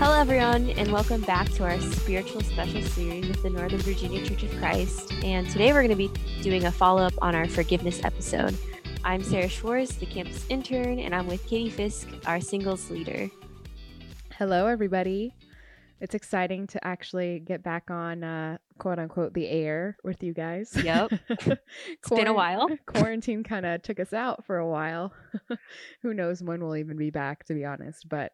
Hello, everyone, and welcome back to our spiritual special series with the Northern Virginia Church of Christ. And today we're going to be doing a follow up on our forgiveness episode. I'm Sarah Schwartz, the campus intern, and I'm with Katie Fisk, our singles leader. Hello, everybody. It's exciting to actually get back on uh, quote unquote the air with you guys. Yep. it's been a while. Quarantine kind of took us out for a while. Who knows when we'll even be back, to be honest. But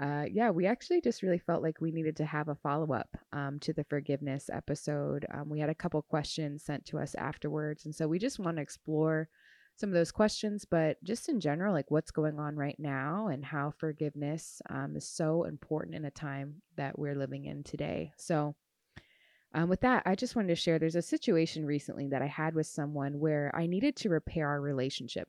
uh, yeah, we actually just really felt like we needed to have a follow up um, to the forgiveness episode. Um, we had a couple questions sent to us afterwards. And so we just want to explore some of those questions, but just in general, like what's going on right now and how forgiveness um, is so important in a time that we're living in today. So, um, with that, I just wanted to share there's a situation recently that I had with someone where I needed to repair our relationship.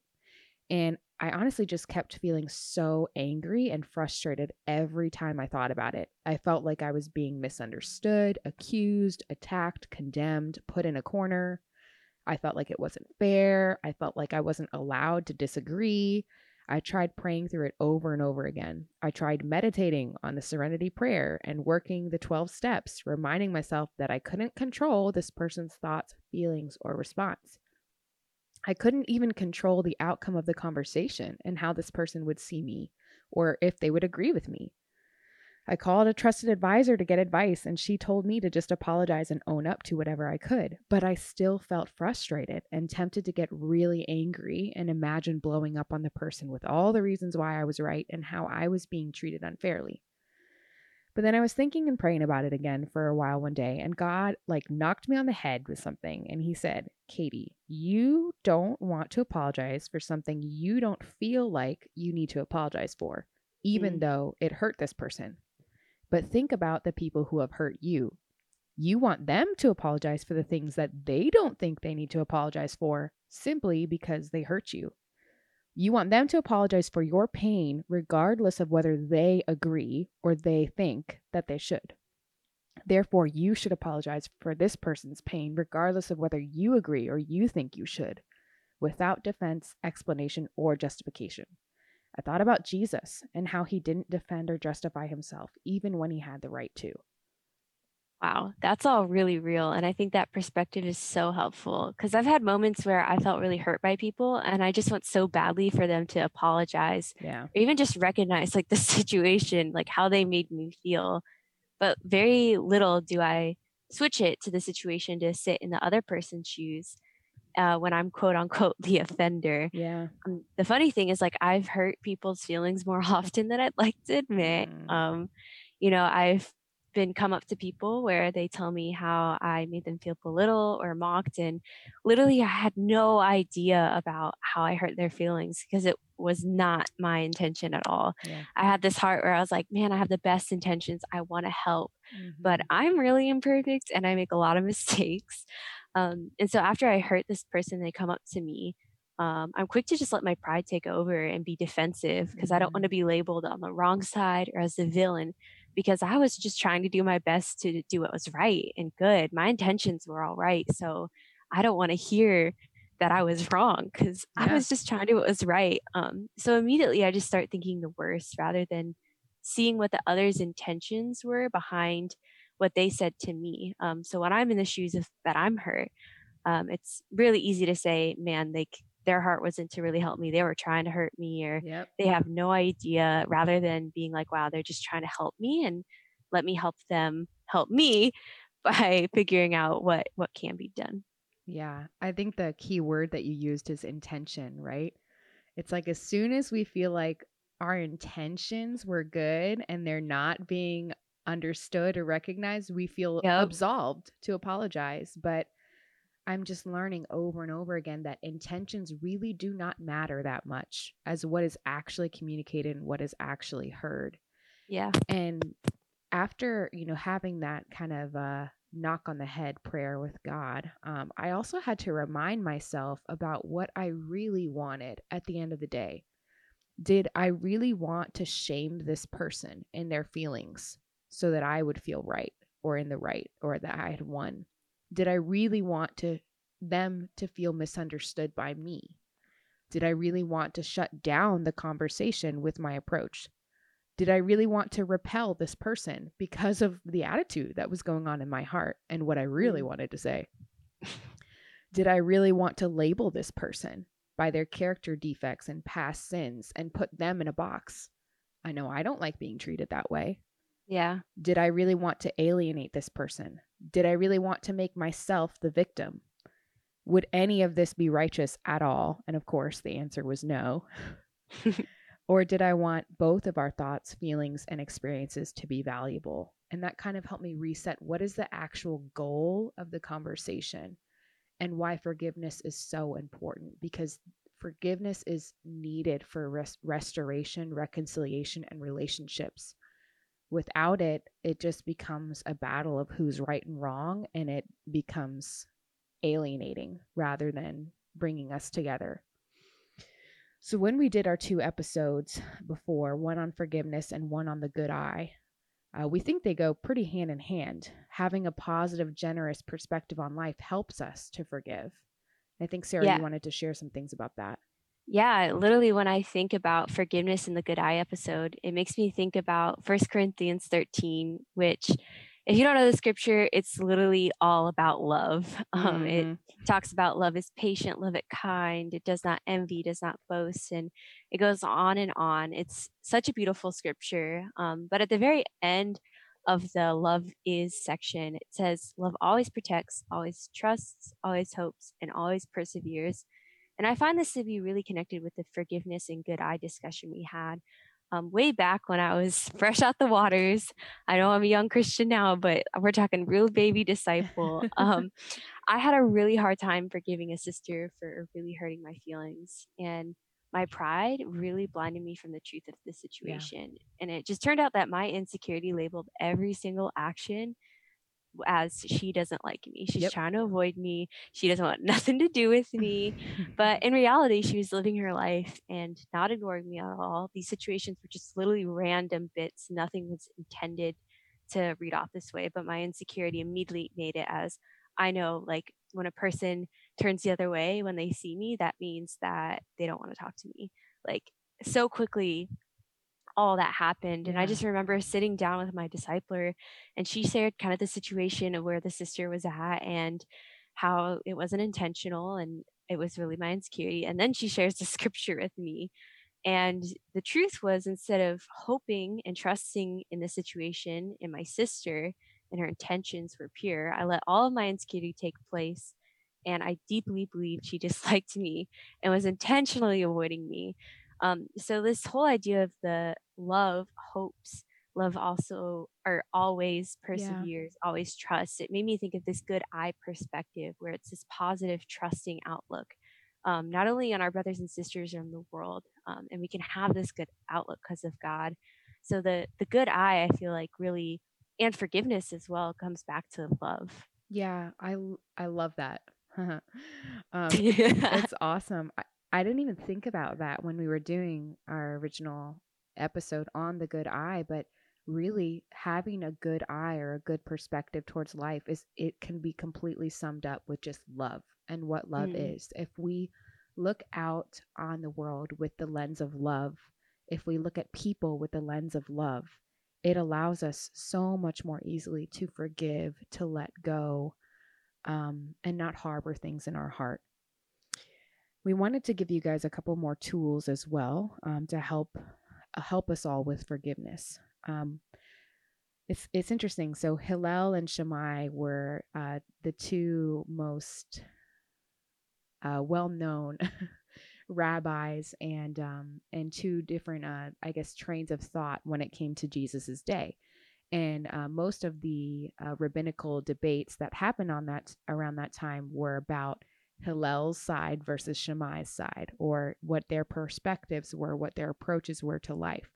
And I honestly just kept feeling so angry and frustrated every time I thought about it. I felt like I was being misunderstood, accused, attacked, condemned, put in a corner. I felt like it wasn't fair. I felt like I wasn't allowed to disagree. I tried praying through it over and over again. I tried meditating on the serenity prayer and working the 12 steps, reminding myself that I couldn't control this person's thoughts, feelings, or response. I couldn't even control the outcome of the conversation and how this person would see me or if they would agree with me. I called a trusted advisor to get advice, and she told me to just apologize and own up to whatever I could. But I still felt frustrated and tempted to get really angry and imagine blowing up on the person with all the reasons why I was right and how I was being treated unfairly. But then I was thinking and praying about it again for a while one day, and God like knocked me on the head with something. And He said, Katie, you don't want to apologize for something you don't feel like you need to apologize for, even mm. though it hurt this person. But think about the people who have hurt you. You want them to apologize for the things that they don't think they need to apologize for simply because they hurt you. You want them to apologize for your pain, regardless of whether they agree or they think that they should. Therefore, you should apologize for this person's pain, regardless of whether you agree or you think you should, without defense, explanation, or justification. I thought about Jesus and how he didn't defend or justify himself, even when he had the right to. Wow, that's all really real. And I think that perspective is so helpful because I've had moments where I felt really hurt by people and I just want so badly for them to apologize. Yeah. Or even just recognize like the situation, like how they made me feel. But very little do I switch it to the situation to sit in the other person's shoes uh, when I'm quote unquote the offender. Yeah. Um, the funny thing is, like, I've hurt people's feelings more often than I'd like to admit. Mm. Um, you know, I've been come up to people where they tell me how I made them feel belittled or mocked. And literally, I had no idea about how I hurt their feelings because it was not my intention at all. Yeah. I had this heart where I was like, man, I have the best intentions. I want to help, mm-hmm. but I'm really imperfect and I make a lot of mistakes. Um, and so after I hurt this person, they come up to me. Um, I'm quick to just let my pride take over and be defensive because I don't want to mm-hmm. be labeled on the wrong side or as the villain because I was just trying to do my best to do what was right and good. My intentions were all right. So I don't want to hear that I was wrong because yeah. I was just trying to do what was right. Um, so immediately I just start thinking the worst rather than seeing what the other's intentions were behind what they said to me. Um, so when I'm in the shoes of that I'm hurt, um, it's really easy to say, man, like their heart wasn't to really help me. They were trying to hurt me or yep. they have no idea rather than being like, wow, they're just trying to help me and let me help them help me by figuring out what, what can be done. Yeah. I think the key word that you used is intention, right? It's like as soon as we feel like our intentions were good and they're not being understood or recognized, we feel yep. absolved to apologize. But I'm just learning over and over again that intentions really do not matter that much as what is actually communicated and what is actually heard. Yeah. And after, you know, having that kind of uh knock on the head prayer with God, um, I also had to remind myself about what I really wanted at the end of the day. Did I really want to shame this person and their feelings? so that I would feel right or in the right or that I had won? Did I really want to them to feel misunderstood by me? Did I really want to shut down the conversation with my approach? Did I really want to repel this person because of the attitude that was going on in my heart and what I really mm. wanted to say? Did I really want to label this person by their character defects and past sins and put them in a box? I know I don't like being treated that way. Yeah. Did I really want to alienate this person? Did I really want to make myself the victim? Would any of this be righteous at all? And of course, the answer was no. or did I want both of our thoughts, feelings, and experiences to be valuable? And that kind of helped me reset what is the actual goal of the conversation and why forgiveness is so important because forgiveness is needed for res- restoration, reconciliation, and relationships. Without it, it just becomes a battle of who's right and wrong, and it becomes alienating rather than bringing us together. So, when we did our two episodes before, one on forgiveness and one on the good eye, uh, we think they go pretty hand in hand. Having a positive, generous perspective on life helps us to forgive. I think, Sarah, yeah. you wanted to share some things about that. Yeah, literally, when I think about forgiveness in the good eye episode, it makes me think about First Corinthians 13, which if you don't know the scripture, it's literally all about love. Um, mm-hmm. It talks about love is patient, love it kind, it does not envy, does not boast, and it goes on and on. It's such a beautiful scripture. Um, but at the very end of the love is section, it says, Love always protects, always trusts, always hopes, and always perseveres. And I find this to be really connected with the forgiveness and good eye discussion we had um, way back when I was fresh out the waters. I know I'm a young Christian now, but we're talking real baby disciple. Um, I had a really hard time forgiving a sister for really hurting my feelings. And my pride really blinded me from the truth of the situation. Yeah. And it just turned out that my insecurity labeled every single action as she doesn't like me. She's yep. trying to avoid me. She doesn't want nothing to do with me. but in reality, she was living her life and not ignoring me at all. These situations were just literally random bits. Nothing was intended to read off this way. But my insecurity immediately made it as I know, like when a person turns the other way when they see me, that means that they don't want to talk to me. Like so quickly, all that happened. And I just remember sitting down with my discipler and she shared kind of the situation of where the sister was at and how it wasn't intentional and it was really my insecurity. And then she shares the scripture with me. And the truth was, instead of hoping and trusting in the situation in my sister and her intentions were pure, I let all of my insecurity take place. And I deeply believed she disliked me and was intentionally avoiding me. Um, so this whole idea of the love hopes, love also or always perseveres, yeah. always trusts. It made me think of this good eye perspective where it's this positive, trusting outlook. Um, not only on our brothers and sisters in the world, um, and we can have this good outlook because of God. So the the good eye, I feel like, really and forgiveness as well comes back to love. Yeah, I I love that. um, it's awesome. I, I didn't even think about that when we were doing our original episode on the good eye, but really having a good eye or a good perspective towards life is it can be completely summed up with just love and what love mm. is. If we look out on the world with the lens of love, if we look at people with the lens of love, it allows us so much more easily to forgive, to let go, um, and not harbor things in our heart we wanted to give you guys a couple more tools as well um, to help help us all with forgiveness. Um, it's it's interesting. So Hillel and Shammai were uh, the two most uh, well known rabbis and um, and two different uh, I guess trains of thought when it came to Jesus's day. And uh, most of the uh, rabbinical debates that happened on that around that time were about Hillel's side versus Shammai's side, or what their perspectives were, what their approaches were to life.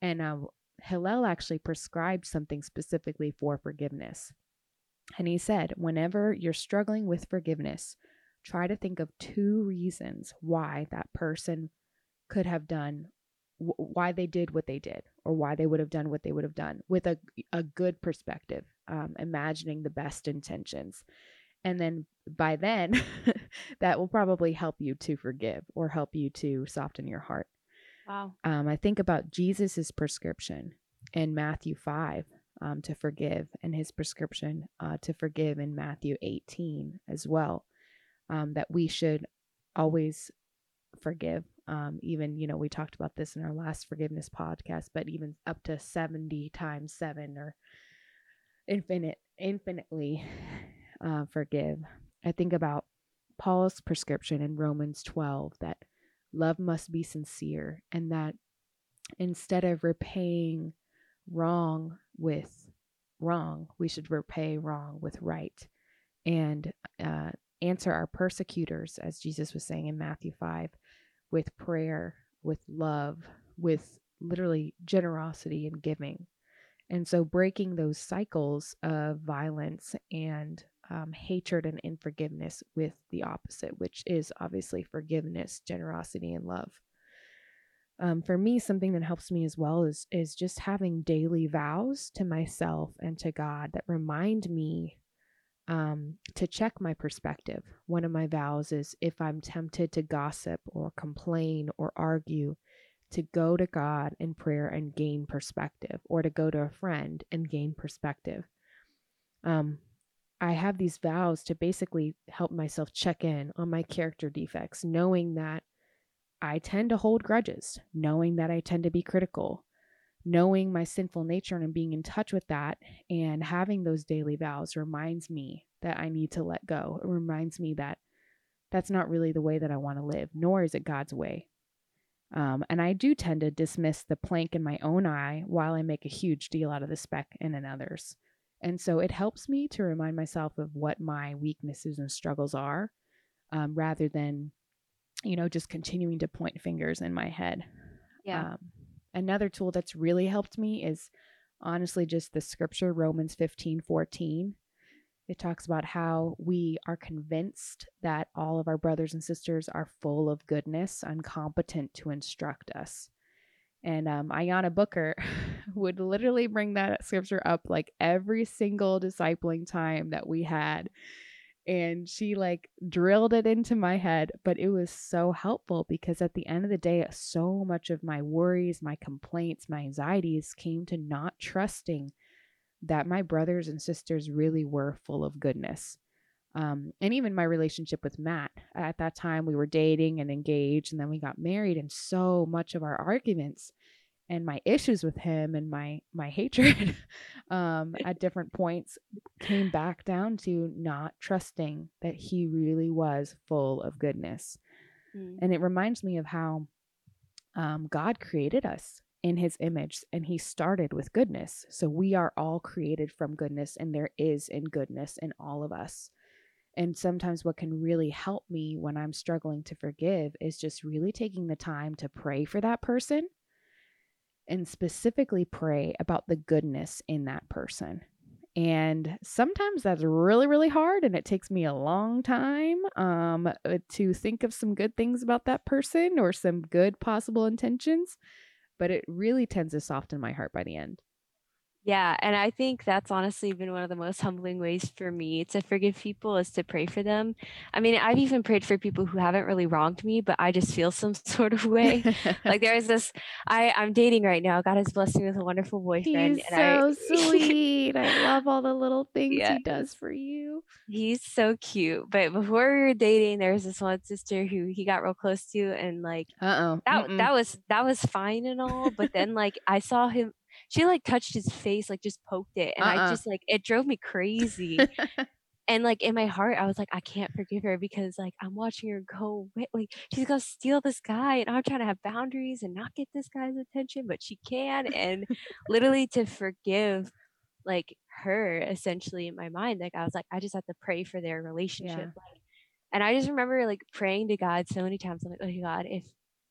And uh, Hillel actually prescribed something specifically for forgiveness. And he said, whenever you're struggling with forgiveness, try to think of two reasons why that person could have done why they did what they did or why they would have done what they would have done with a, a good perspective um, imagining the best intentions and then by then, that will probably help you to forgive or help you to soften your heart. Wow. Um, I think about Jesus's prescription in Matthew 5 um, to forgive and his prescription uh, to forgive in Matthew 18 as well. Um, that we should always forgive. Um, even, you know, we talked about this in our last forgiveness podcast, but even up to 70 times seven or infinite, infinitely uh, forgive. I think about Paul's prescription in Romans 12 that love must be sincere and that instead of repaying wrong with wrong, we should repay wrong with right and uh, answer our persecutors, as Jesus was saying in Matthew 5, with prayer, with love, with literally generosity and giving. And so breaking those cycles of violence and um, hatred and unforgiveness with the opposite, which is obviously forgiveness, generosity, and love. Um, for me, something that helps me as well is is just having daily vows to myself and to God that remind me um, to check my perspective. One of my vows is if I'm tempted to gossip or complain or argue, to go to God in prayer and gain perspective, or to go to a friend and gain perspective. Um, I have these vows to basically help myself check in on my character defects, knowing that I tend to hold grudges, knowing that I tend to be critical, knowing my sinful nature and being in touch with that and having those daily vows reminds me that I need to let go. It reminds me that that's not really the way that I want to live, nor is it God's way. Um, and I do tend to dismiss the plank in my own eye while I make a huge deal out of the speck in another's. And so it helps me to remind myself of what my weaknesses and struggles are um, rather than, you know, just continuing to point fingers in my head. Yeah. Um, another tool that's really helped me is honestly just the scripture, Romans 15 14. It talks about how we are convinced that all of our brothers and sisters are full of goodness and competent to instruct us. And um, Ayana Booker would literally bring that scripture up like every single discipling time that we had. And she like drilled it into my head, but it was so helpful because at the end of the day, so much of my worries, my complaints, my anxieties came to not trusting that my brothers and sisters really were full of goodness. Um, and even my relationship with Matt. At that time, we were dating and engaged, and then we got married. And so much of our arguments and my issues with him and my my hatred um, at different points came back down to not trusting that he really was full of goodness. Mm. And it reminds me of how um, God created us in his image and he started with goodness. So we are all created from goodness, and there is in goodness in all of us. And sometimes, what can really help me when I'm struggling to forgive is just really taking the time to pray for that person and specifically pray about the goodness in that person. And sometimes that's really, really hard, and it takes me a long time um, uh, to think of some good things about that person or some good possible intentions. But it really tends to soften my heart by the end. Yeah, and I think that's honestly been one of the most humbling ways for me to forgive people is to pray for them. I mean, I've even prayed for people who haven't really wronged me, but I just feel some sort of way. like there is this I I'm dating right now. God has blessed me with a wonderful boyfriend. He's so I, sweet. I love all the little things yeah. he does for you. He's so cute. But before we were dating, there was this one sister who he got real close to and like uh-oh. That Mm-mm. that was that was fine and all. But then like I saw him she like touched his face, like just poked it. And uh-uh. I just like it drove me crazy. and like in my heart, I was like, I can't forgive her because like I'm watching her go like she's gonna steal this guy, and I'm trying to have boundaries and not get this guy's attention, but she can. And literally to forgive like her essentially in my mind, like I was like, I just have to pray for their relationship. Yeah. Like, and I just remember like praying to God so many times. I'm like, oh God, if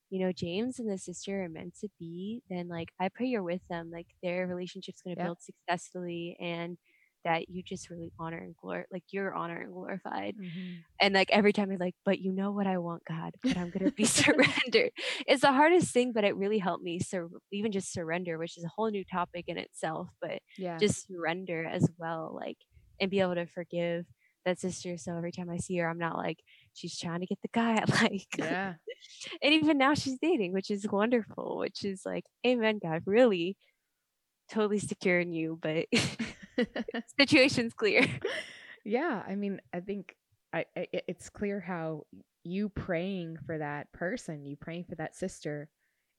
you know, James and the sister are meant to be, then like I pray you're with them. Like their relationship's gonna build successfully and that you just really honor and glor like you're honored and glorified. Mm-hmm. And like every time I'm like, but you know what I want, God, but I'm gonna be surrendered. It's the hardest thing, but it really helped me. So even just surrender, which is a whole new topic in itself, but yeah. just surrender as well, like and be able to forgive that sister. So every time I see her, I'm not like, she's trying to get the guy I like. Yeah. and even now she's dating, which is wonderful, which is like, amen, God, really totally secure in you, but situation's clear. Yeah, I mean, I think I, I, it's clear how you praying for that person, you praying for that sister,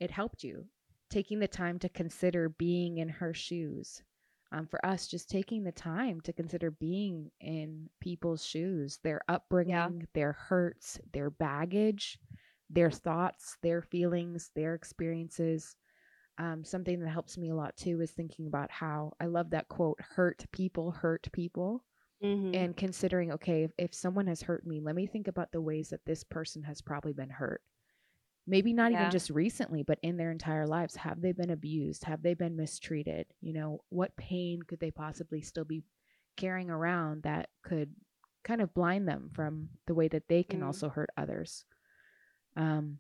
it helped you. Taking the time to consider being in her shoes. Um, for us, just taking the time to consider being in people's shoes, their upbringing, yeah. their hurts, their baggage, their thoughts, their feelings, their experiences. Um, something that helps me a lot too is thinking about how I love that quote hurt people hurt people. Mm-hmm. And considering, okay, if, if someone has hurt me, let me think about the ways that this person has probably been hurt. Maybe not yeah. even just recently, but in their entire lives. Have they been abused? Have they been mistreated? You know, what pain could they possibly still be carrying around that could kind of blind them from the way that they can mm-hmm. also hurt others? Um,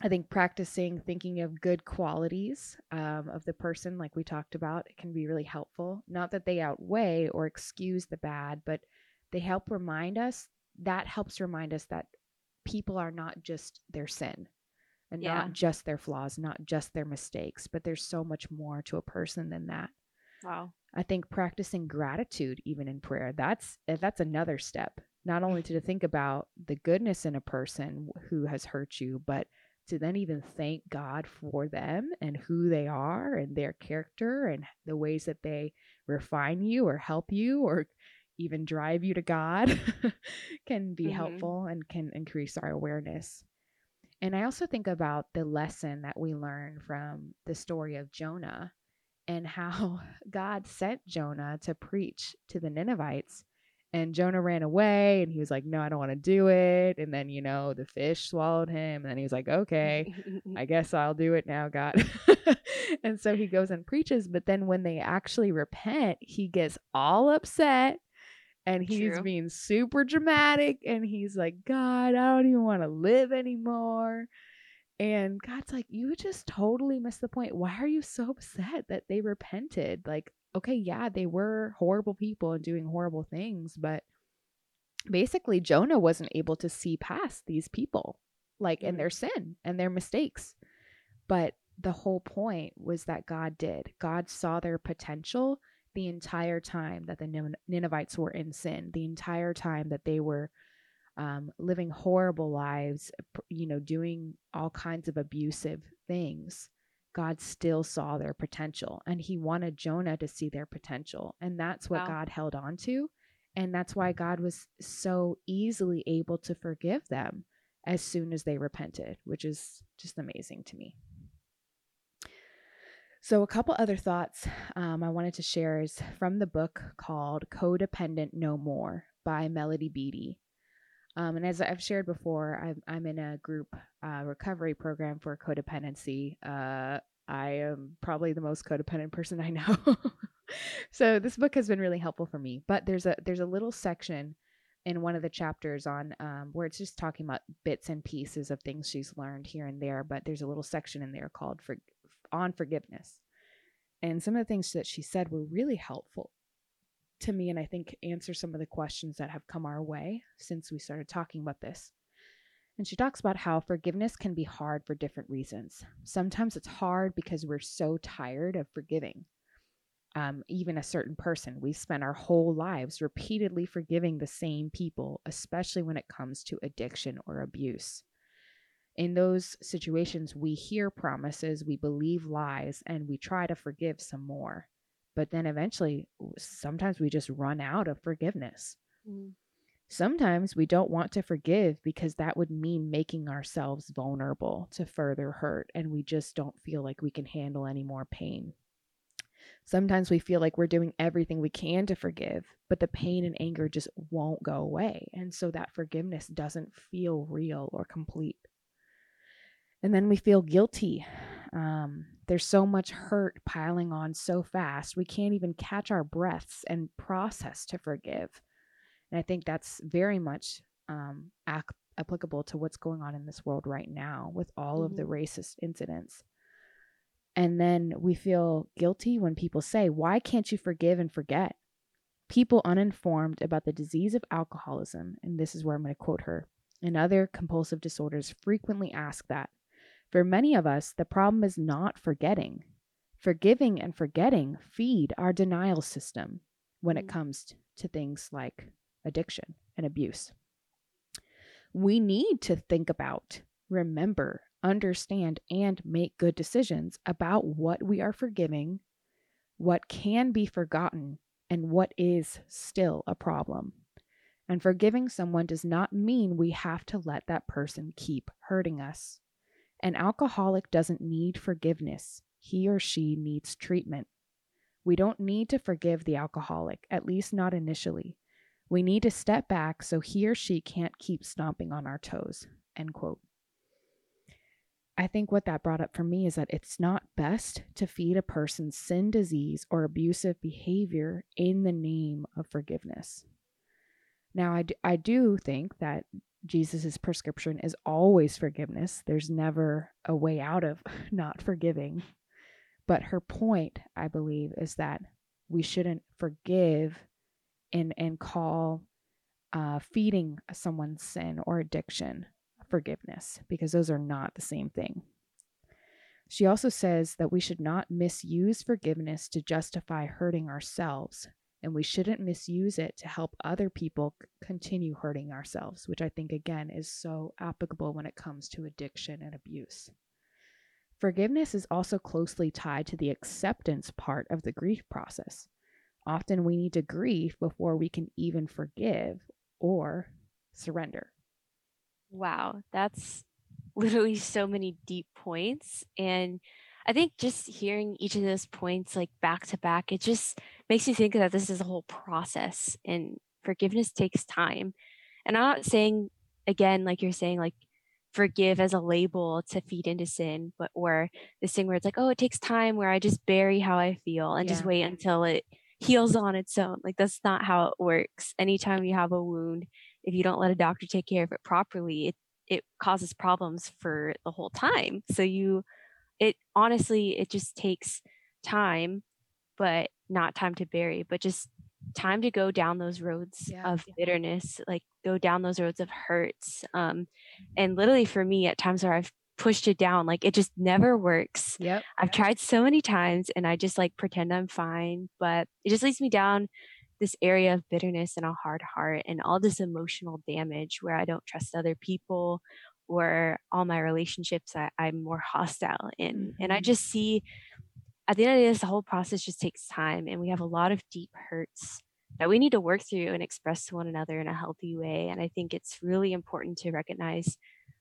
I think practicing thinking of good qualities um, of the person, like we talked about, it can be really helpful. Not that they outweigh or excuse the bad, but they help remind us. That helps remind us that people are not just their sin and yeah. not just their flaws, not just their mistakes, but there's so much more to a person than that. Wow. I think practicing gratitude even in prayer, that's eh, that's another step. Not only to think about the goodness in a person who has hurt you, but to then even thank God for them and who they are and their character and the ways that they refine you or help you or even drive you to God can be mm-hmm. helpful and can increase our awareness. And I also think about the lesson that we learn from the story of Jonah and how God sent Jonah to preach to the Ninevites and Jonah ran away and he was like, No, I don't want to do it. And then, you know, the fish swallowed him. And then he was like, Okay, I guess I'll do it now, God. and so he goes and preaches. But then when they actually repent, he gets all upset and he's True. being super dramatic. And he's like, God, I don't even want to live anymore. And God's like, You just totally missed the point. Why are you so upset that they repented? Like, okay, yeah, they were horrible people and doing horrible things, but basically Jonah wasn't able to see past these people, like mm-hmm. in their sin and their mistakes. But the whole point was that God did. God saw their potential the entire time that the Ninevites were in sin, the entire time that they were um, living horrible lives, you know, doing all kinds of abusive things. God still saw their potential and he wanted Jonah to see their potential. And that's what wow. God held on to. And that's why God was so easily able to forgive them as soon as they repented, which is just amazing to me. So, a couple other thoughts um, I wanted to share is from the book called Codependent No More by Melody Beattie. Um, and as I've shared before, I'm, I'm in a group uh, recovery program for codependency. Uh, I am probably the most codependent person I know. so this book has been really helpful for me. But there's a there's a little section in one of the chapters on um, where it's just talking about bits and pieces of things she's learned here and there. But there's a little section in there called for on forgiveness, and some of the things that she said were really helpful to me and I think answer some of the questions that have come our way since we started talking about this. And she talks about how forgiveness can be hard for different reasons. Sometimes it's hard because we're so tired of forgiving. Um, even a certain person, we spend our whole lives repeatedly forgiving the same people, especially when it comes to addiction or abuse. In those situations, we hear promises, we believe lies, and we try to forgive some more but then eventually sometimes we just run out of forgiveness. Mm. sometimes we don't want to forgive because that would mean making ourselves vulnerable to further hurt and we just don't feel like we can handle any more pain. Sometimes we feel like we're doing everything we can to forgive but the pain and anger just won't go away and so that forgiveness doesn't feel real or complete and then we feel guilty um, there's so much hurt piling on so fast, we can't even catch our breaths and process to forgive. And I think that's very much um, ac- applicable to what's going on in this world right now with all mm-hmm. of the mm-hmm. racist incidents. And then we feel guilty when people say, Why can't you forgive and forget? People uninformed about the disease of alcoholism, and this is where I'm going to quote her and other compulsive disorders frequently ask that. For many of us, the problem is not forgetting. Forgiving and forgetting feed our denial system when it mm. comes to things like addiction and abuse. We need to think about, remember, understand, and make good decisions about what we are forgiving, what can be forgotten, and what is still a problem. And forgiving someone does not mean we have to let that person keep hurting us. An alcoholic doesn't need forgiveness, he or she needs treatment. We don't need to forgive the alcoholic, at least not initially. We need to step back so he or she can't keep stomping on our toes. End quote. I think what that brought up for me is that it's not best to feed a person's sin disease or abusive behavior in the name of forgiveness. Now, I do, I do think that Jesus' prescription is always forgiveness. There's never a way out of not forgiving. But her point, I believe, is that we shouldn't forgive and, and call uh, feeding someone's sin or addiction forgiveness because those are not the same thing. She also says that we should not misuse forgiveness to justify hurting ourselves and we shouldn't misuse it to help other people continue hurting ourselves, which I think, again, is so applicable when it comes to addiction and abuse. Forgiveness is also closely tied to the acceptance part of the grief process. Often we need to grieve before we can even forgive or surrender. Wow, that's literally so many deep points. And I think just hearing each of those points like back to back, it just makes you think that this is a whole process and forgiveness takes time. And I'm not saying, again, like you're saying, like forgive as a label to feed into sin, but or this thing where it's like, oh, it takes time where I just bury how I feel and yeah. just wait until it heals on its own. Like that's not how it works. Anytime you have a wound, if you don't let a doctor take care of it properly, it it causes problems for the whole time. So you it honestly it just takes time but not time to bury but just time to go down those roads yeah. of bitterness like go down those roads of hurts um and literally for me at times where i've pushed it down like it just never works. Yep. I've tried so many times and i just like pretend i'm fine but it just leads me down this area of bitterness and a hard heart and all this emotional damage where i don't trust other people or all my relationships I, am more hostile in. Mm-hmm. And I mm-hmm. just see at the end of the day, this, the whole process just takes time. And we have a lot of deep hurts that we need to work through and express to one another in a healthy way. And I think it's really important to recognize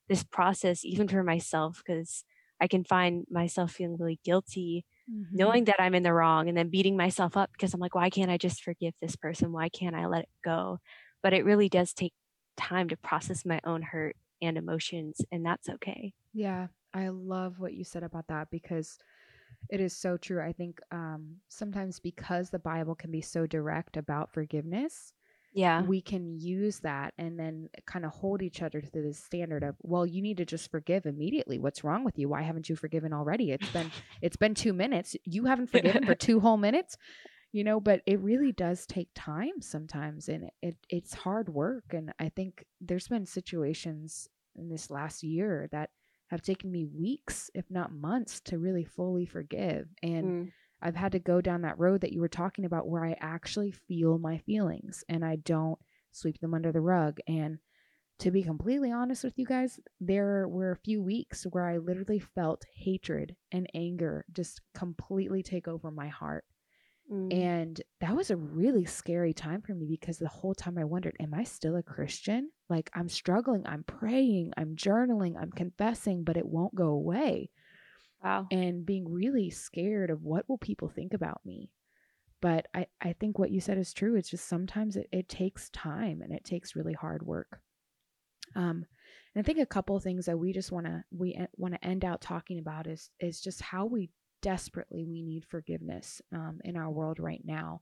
this process, even for myself, because I can find myself feeling really guilty. Mm-hmm. Knowing that I'm in the wrong and then beating myself up because I'm like, why can't I just forgive this person? Why can't I let it go? But it really does take time to process my own hurt and emotions, and that's okay. Yeah, I love what you said about that because it is so true. I think um, sometimes because the Bible can be so direct about forgiveness, yeah, we can use that and then kind of hold each other to the standard of, well, you need to just forgive immediately. What's wrong with you? Why haven't you forgiven already? It's been it's been two minutes. You haven't forgiven for two whole minutes you know but it really does take time sometimes and it, it's hard work and i think there's been situations in this last year that have taken me weeks if not months to really fully forgive and mm. i've had to go down that road that you were talking about where i actually feel my feelings and i don't sweep them under the rug and to be completely honest with you guys, there were a few weeks where I literally felt hatred and anger just completely take over my heart. Mm. And that was a really scary time for me because the whole time I wondered, am I still a Christian? Like I'm struggling, I'm praying, I'm journaling, I'm confessing, but it won't go away. Wow. And being really scared of what will people think about me. But I, I think what you said is true. It's just sometimes it, it takes time and it takes really hard work. Um, and I think a couple things that we just want to we want to end out talking about is is just how we desperately we need forgiveness um, in our world right now.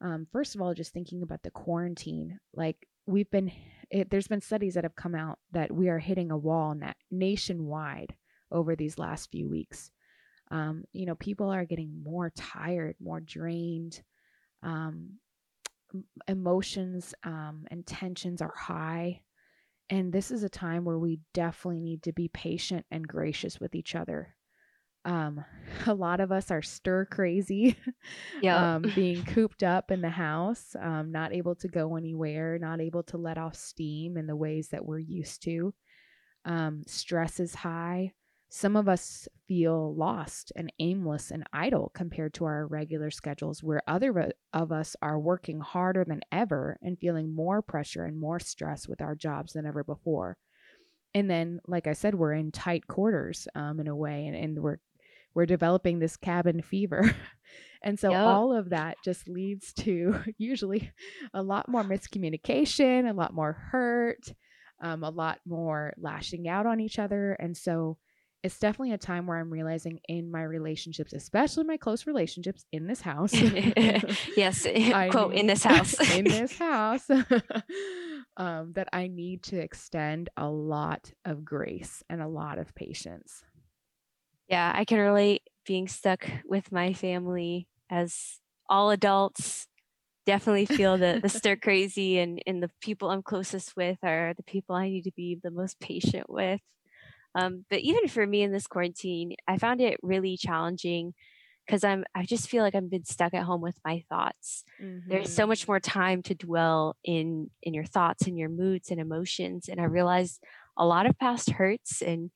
Um, first of all, just thinking about the quarantine, like we've been, it, there's been studies that have come out that we are hitting a wall na- nationwide over these last few weeks. Um, you know, people are getting more tired, more drained. Um, emotions um, and tensions are high. and this is a time where we definitely need to be patient and gracious with each other. Um, a lot of us are stir crazy, yeah, um, being cooped up in the house, um, not able to go anywhere, not able to let off steam in the ways that we're used to. Um, stress is high. Some of us feel lost and aimless and idle compared to our regular schedules, where other of us are working harder than ever and feeling more pressure and more stress with our jobs than ever before. And then, like I said, we're in tight quarters um, in a way, and, and we're we're developing this cabin fever. and so yep. all of that just leads to usually a lot more miscommunication, a lot more hurt, um, a lot more lashing out on each other. And so it's definitely a time where I'm realizing in my relationships, especially my close relationships in this house. yes, I quote in this house. in this house. um, that I need to extend a lot of grace and a lot of patience. Yeah, I can relate being stuck with my family as all adults definitely feel the the stir crazy and and the people I'm closest with are the people I need to be the most patient with. Um, but even for me in this quarantine, I found it really challenging because I'm I just feel like I've been stuck at home with my thoughts. Mm-hmm. There's so much mm-hmm. more time to dwell in in your thoughts and your moods and emotions. And I realized a lot of past hurts and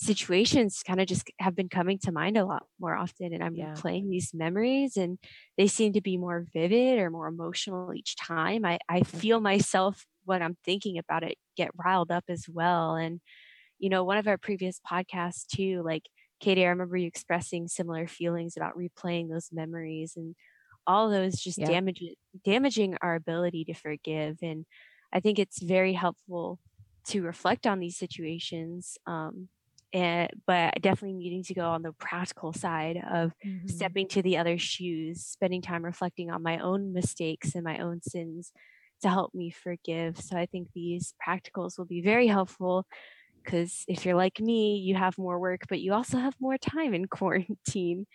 situations kind of just have been coming to mind a lot more often and i'm yeah. playing these memories and they seem to be more vivid or more emotional each time i, I feel myself when i'm thinking about it get riled up as well and you know, one of our previous podcasts too, like Katie, I remember you expressing similar feelings about replaying those memories and all those just yeah. damage damaging our ability to forgive. And I think it's very helpful to reflect on these situations. Um, and but definitely needing to go on the practical side of mm-hmm. stepping to the other shoes, spending time reflecting on my own mistakes and my own sins to help me forgive. So I think these practicals will be very helpful because if you're like me, you have more work, but you also have more time in quarantine.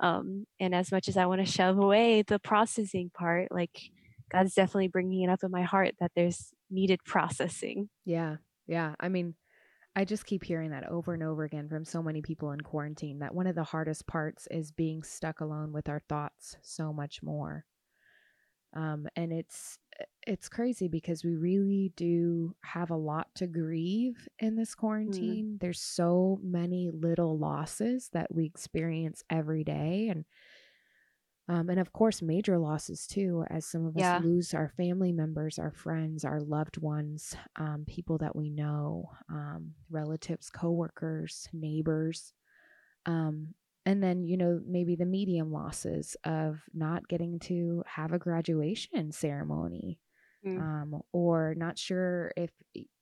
Um, and as much as I want to shove away the processing part, like God's definitely bringing it up in my heart that there's needed processing. Yeah. Yeah. I mean, I just keep hearing that over and over again from so many people in quarantine that one of the hardest parts is being stuck alone with our thoughts so much more. Um, and it's it's crazy because we really do have a lot to grieve in this mm. quarantine. Mm. There's so many little losses that we experience every day and um, and of course major losses too as some of us yeah. lose our family members our friends our loved ones um, people that we know um, relatives coworkers neighbors um, and then you know maybe the medium losses of not getting to have a graduation ceremony mm. um, or not sure if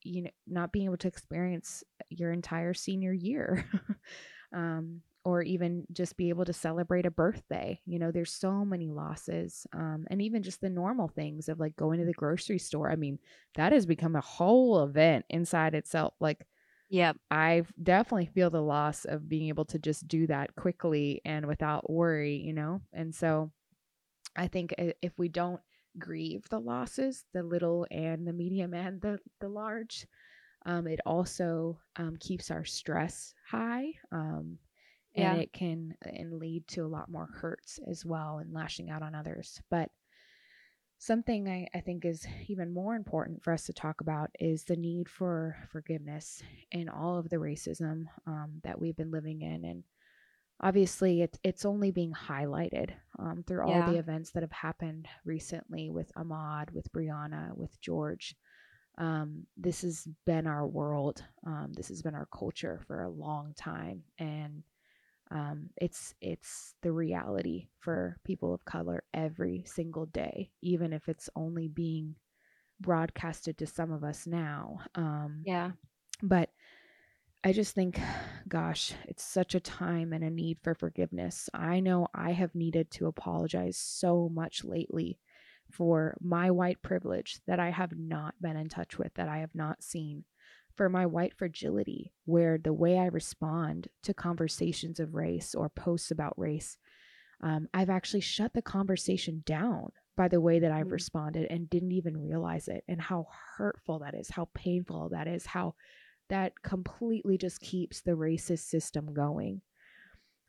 you know not being able to experience your entire senior year um, or even just be able to celebrate a birthday you know there's so many losses um, and even just the normal things of like going to the grocery store i mean that has become a whole event inside itself like yeah. I definitely feel the loss of being able to just do that quickly and without worry, you know? And so I think if we don't grieve the losses, the little and the medium and the, the large, um, it also um, keeps our stress high. Um, and yeah. it can and lead to a lot more hurts as well and lashing out on others. But Something I, I think is even more important for us to talk about is the need for forgiveness in all of the racism um, that we've been living in. And obviously, it's, it's only being highlighted um, through yeah. all the events that have happened recently with Ahmaud, with Breonna, with George. Um, this has been our world. Um, this has been our culture for a long time. And um, it's it's the reality for people of color every single day, even if it's only being broadcasted to some of us now. Um, yeah, but I just think, gosh, it's such a time and a need for forgiveness. I know I have needed to apologize so much lately for my white privilege that I have not been in touch with, that I have not seen for my white fragility, where the way I respond to conversations of race or posts about race, um, I've actually shut the conversation down by the way that I've mm. responded and didn't even realize it and how hurtful that is, how painful that is, how that completely just keeps the racist system going.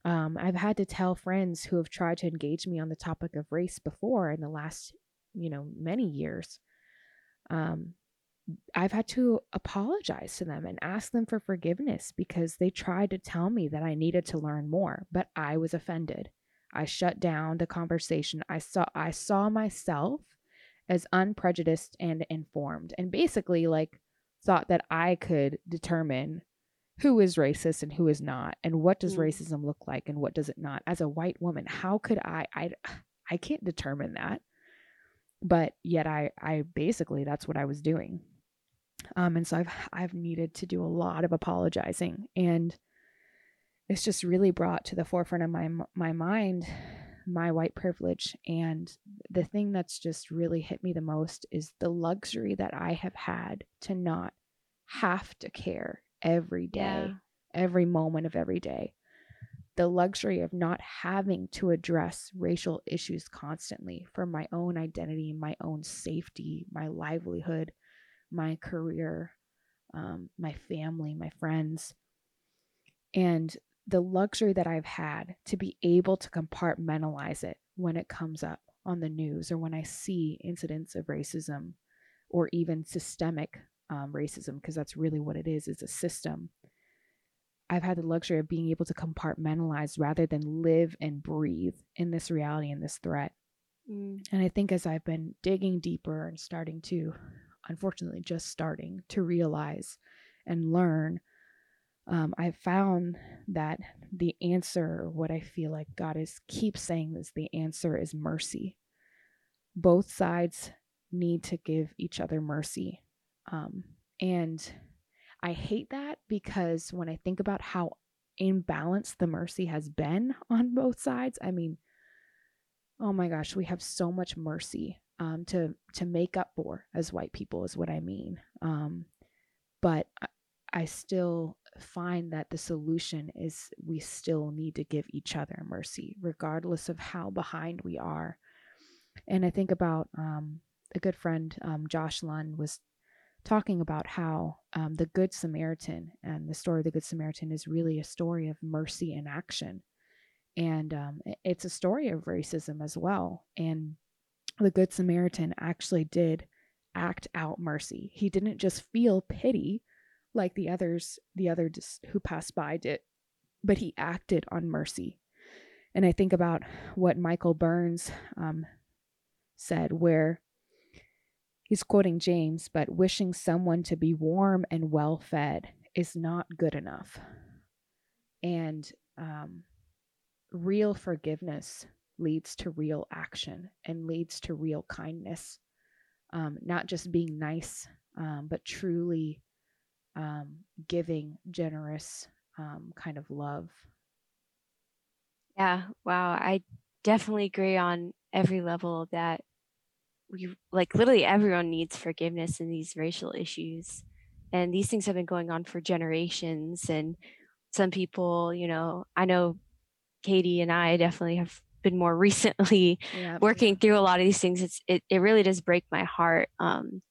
Um, I've had to tell friends who have tried to engage me on the topic of race before in the last, you know, many years. Um, I've had to apologize to them and ask them for forgiveness because they tried to tell me that I needed to learn more, but I was offended. I shut down the conversation. I saw I saw myself as unprejudiced and informed and basically like thought that I could determine who is racist and who is not and what does mm. racism look like and what does it not as a white woman how could i i i can't determine that but yet i i basically that's what i was doing um and so i've i've needed to do a lot of apologizing and it's just really brought to the forefront of my my mind my white privilege and the thing that's just really hit me the most is the luxury that i have had to not have to care every day, yeah. every moment of every day. The luxury of not having to address racial issues constantly for my own identity, my own safety, my livelihood, my career, um, my family, my friends. And the luxury that I've had to be able to compartmentalize it when it comes up on the news or when I see incidents of racism or even systemic um, racism because that's really what it is is a system i've had the luxury of being able to compartmentalize rather than live and breathe in this reality and this threat mm. and i think as i've been digging deeper and starting to unfortunately just starting to realize and learn um, i found that the answer what i feel like god is keep saying is the answer is mercy. Both sides need to give each other mercy um, and I hate that because when I think about how imbalanced the mercy has been on both sides, I mean, oh my gosh, we have so much mercy um, to to make up for as white people is what I mean. Um, but I, I still find that the solution is we still need to give each other mercy, regardless of how behind we are. And I think about um, a good friend, um, Josh Lund, was talking about how um, the Good Samaritan and the story of the Good Samaritan is really a story of mercy in action. And um, it's a story of racism as well. And the Good Samaritan actually did act out mercy. He didn't just feel pity like the others, the others who passed by did, but he acted on mercy. And I think about what Michael Burns um, said, where He's quoting James, but wishing someone to be warm and well fed is not good enough. And um, real forgiveness leads to real action and leads to real kindness. Um, not just being nice, um, but truly um, giving, generous um, kind of love. Yeah, wow. I definitely agree on every level that we like literally everyone needs forgiveness in these racial issues and these things have been going on for generations and some people you know i know katie and i definitely have been more recently yeah, working through a lot of these things it's it, it really does break my heart um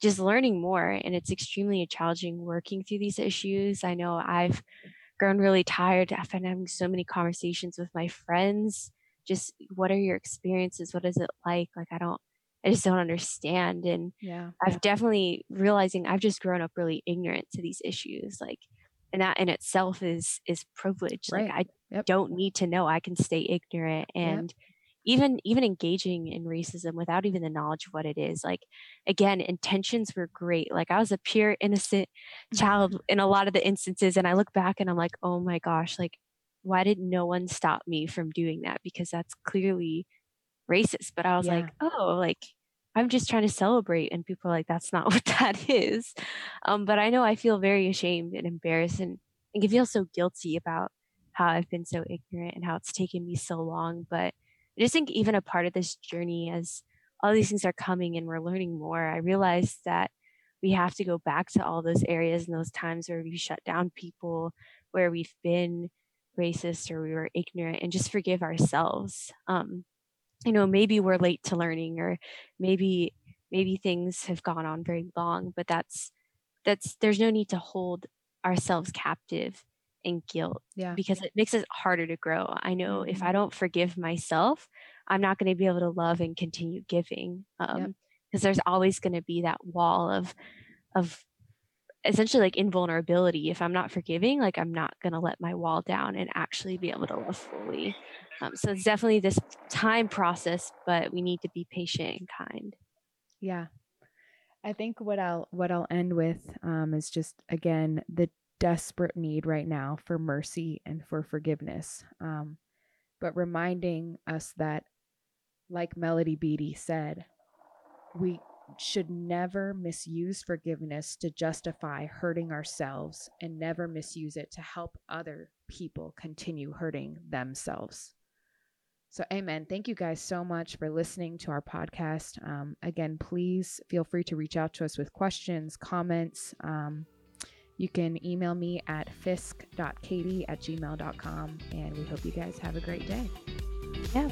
just learning more and it's extremely challenging working through these issues i know i've grown really tired i've been having so many conversations with my friends just what are your experiences what is it like like i don't I just don't understand. And yeah, I've definitely realizing I've just grown up really ignorant to these issues. Like, and that in itself is is privilege. Right. Like I yep. don't need to know. I can stay ignorant and yep. even even engaging in racism without even the knowledge of what it is. Like again, intentions were great. Like I was a pure innocent child in a lot of the instances. And I look back and I'm like, oh my gosh, like why did no one stop me from doing that? Because that's clearly racist. But I was yeah. like, oh, like I'm just trying to celebrate. And people are like, that's not what that is. Um, but I know I feel very ashamed and embarrassed and, and can feel so guilty about how I've been so ignorant and how it's taken me so long. But I just think even a part of this journey as all these things are coming and we're learning more, I realized that we have to go back to all those areas and those times where we shut down people, where we've been racist or we were ignorant and just forgive ourselves. Um, you know maybe we're late to learning or maybe maybe things have gone on very long but that's that's there's no need to hold ourselves captive in guilt yeah. because it makes it harder to grow. I know mm-hmm. if i don't forgive myself i'm not going to be able to love and continue giving um because yep. there's always going to be that wall of of essentially like invulnerability. If i'm not forgiving like i'm not going to let my wall down and actually be able to love fully. Um, so it's definitely this time process but we need to be patient and kind. Yeah. I think what i'll what i'll end with um, is just again the desperate need right now for mercy and for forgiveness um, but reminding us that like melody beattie said we should never misuse forgiveness to justify hurting ourselves and never misuse it to help other people continue hurting themselves. So, amen. Thank you guys so much for listening to our podcast. Um, again, please feel free to reach out to us with questions, comments. Um, you can email me at fisk.katie at gmail.com. And we hope you guys have a great day. Yeah.